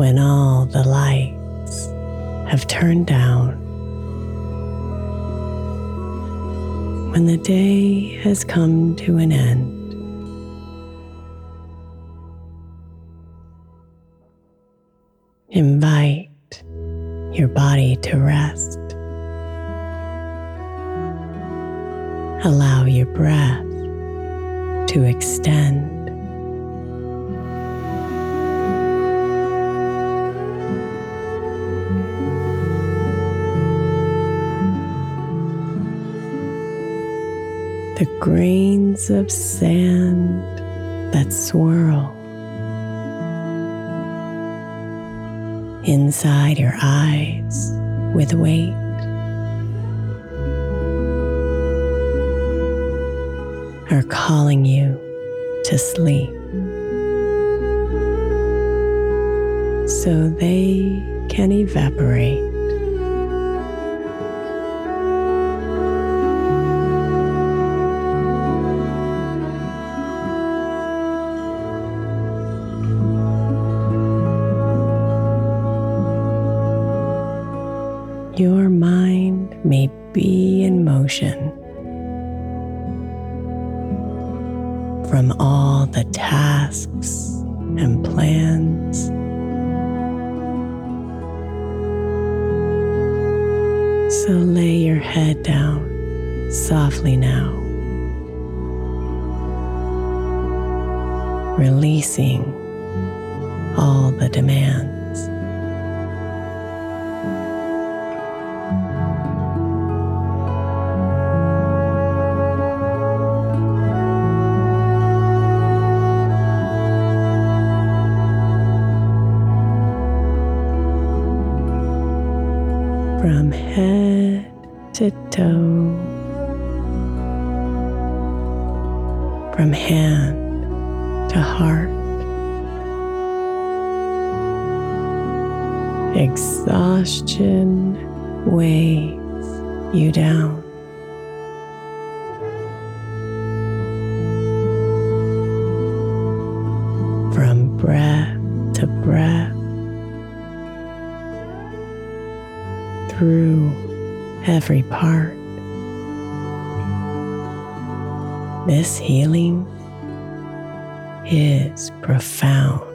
When all the lights have turned down, when the day has come to an end. Invite your body to rest. Allow your breath to extend. The grains of sand that swirl inside your eyes with weight. Are calling you to sleep so they can evaporate. Head to toe, from hand to heart. Exhaustion weighs you down. Every part. This healing is profound.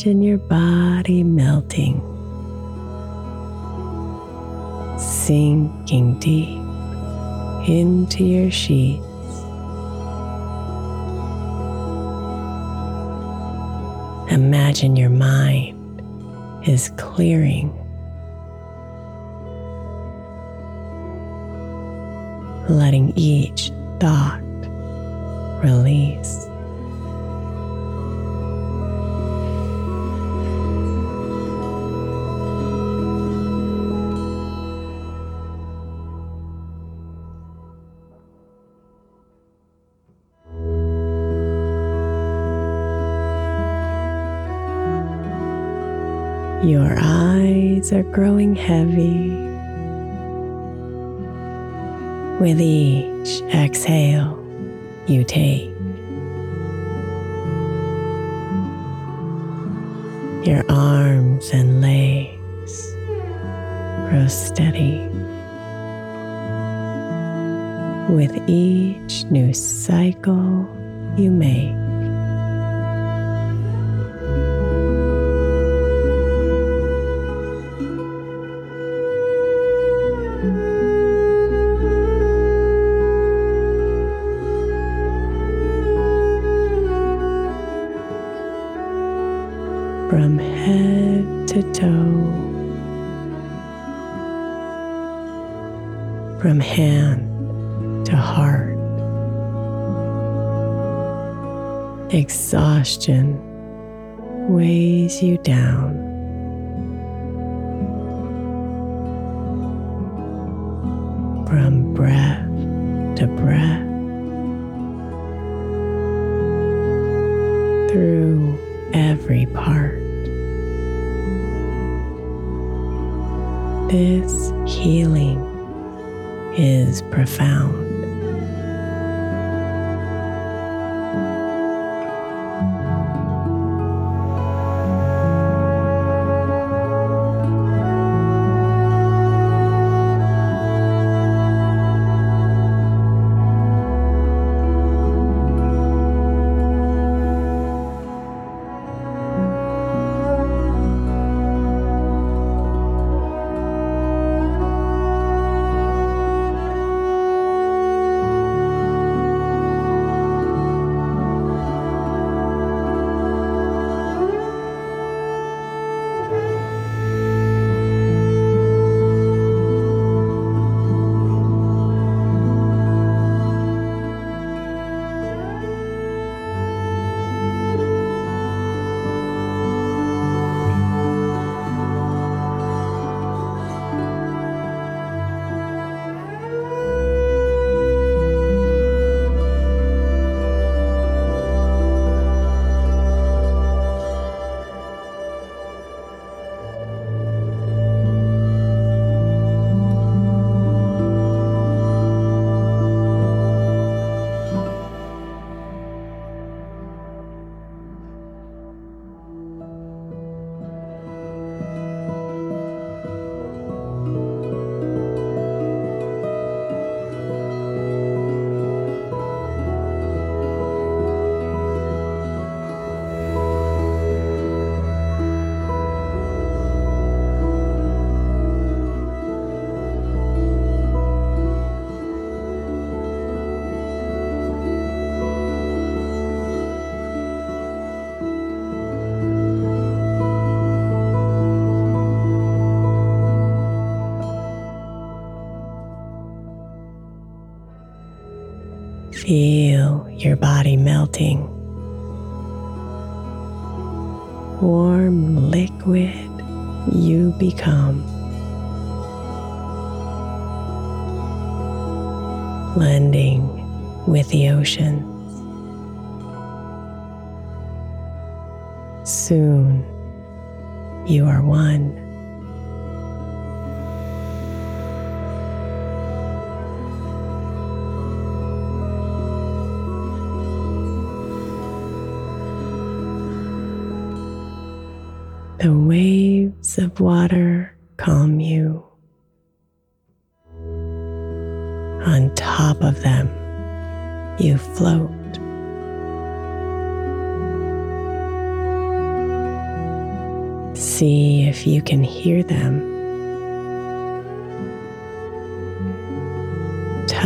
Imagine your body melting, sinking deep into your sheets. Imagine your mind is clearing, letting each thought release. Your eyes are growing heavy with each exhale you take. Your arms and legs grow steady with each new cycle you make. Head to toe, from hand to heart. Exhaustion weighs you down. From breath to breath, is profound. Feel your body melting. Warm liquid you become. Blending with the ocean. Soon you are one.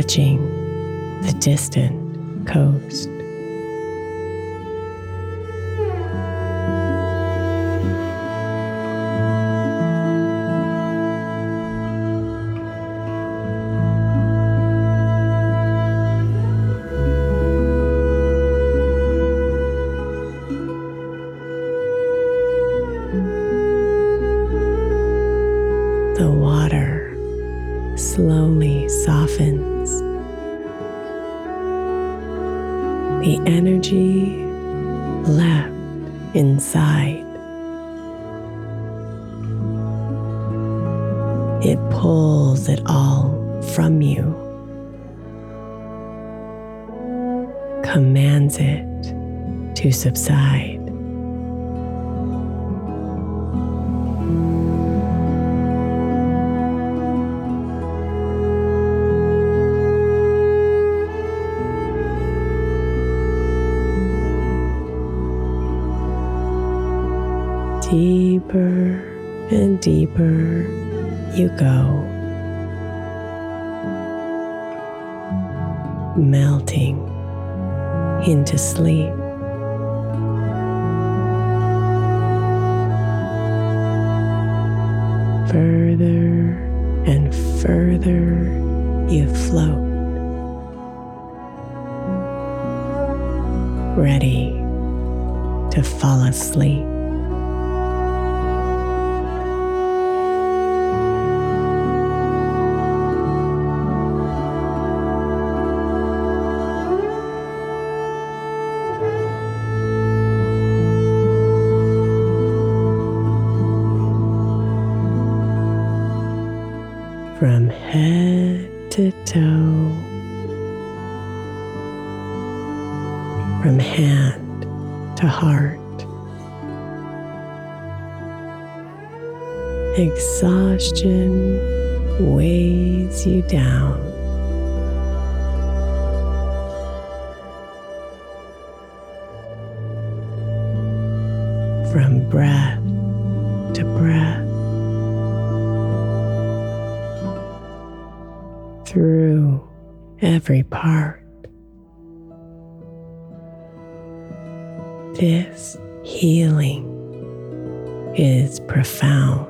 Touching the distant coast. Pulls it all from you, commands it to subside. Deeper and deeper you go, melting into sleep. Further and further you float, ready to fall asleep. From head to toe, from hand to heart. Exhaustion weighs you down. Every part. This healing is profound.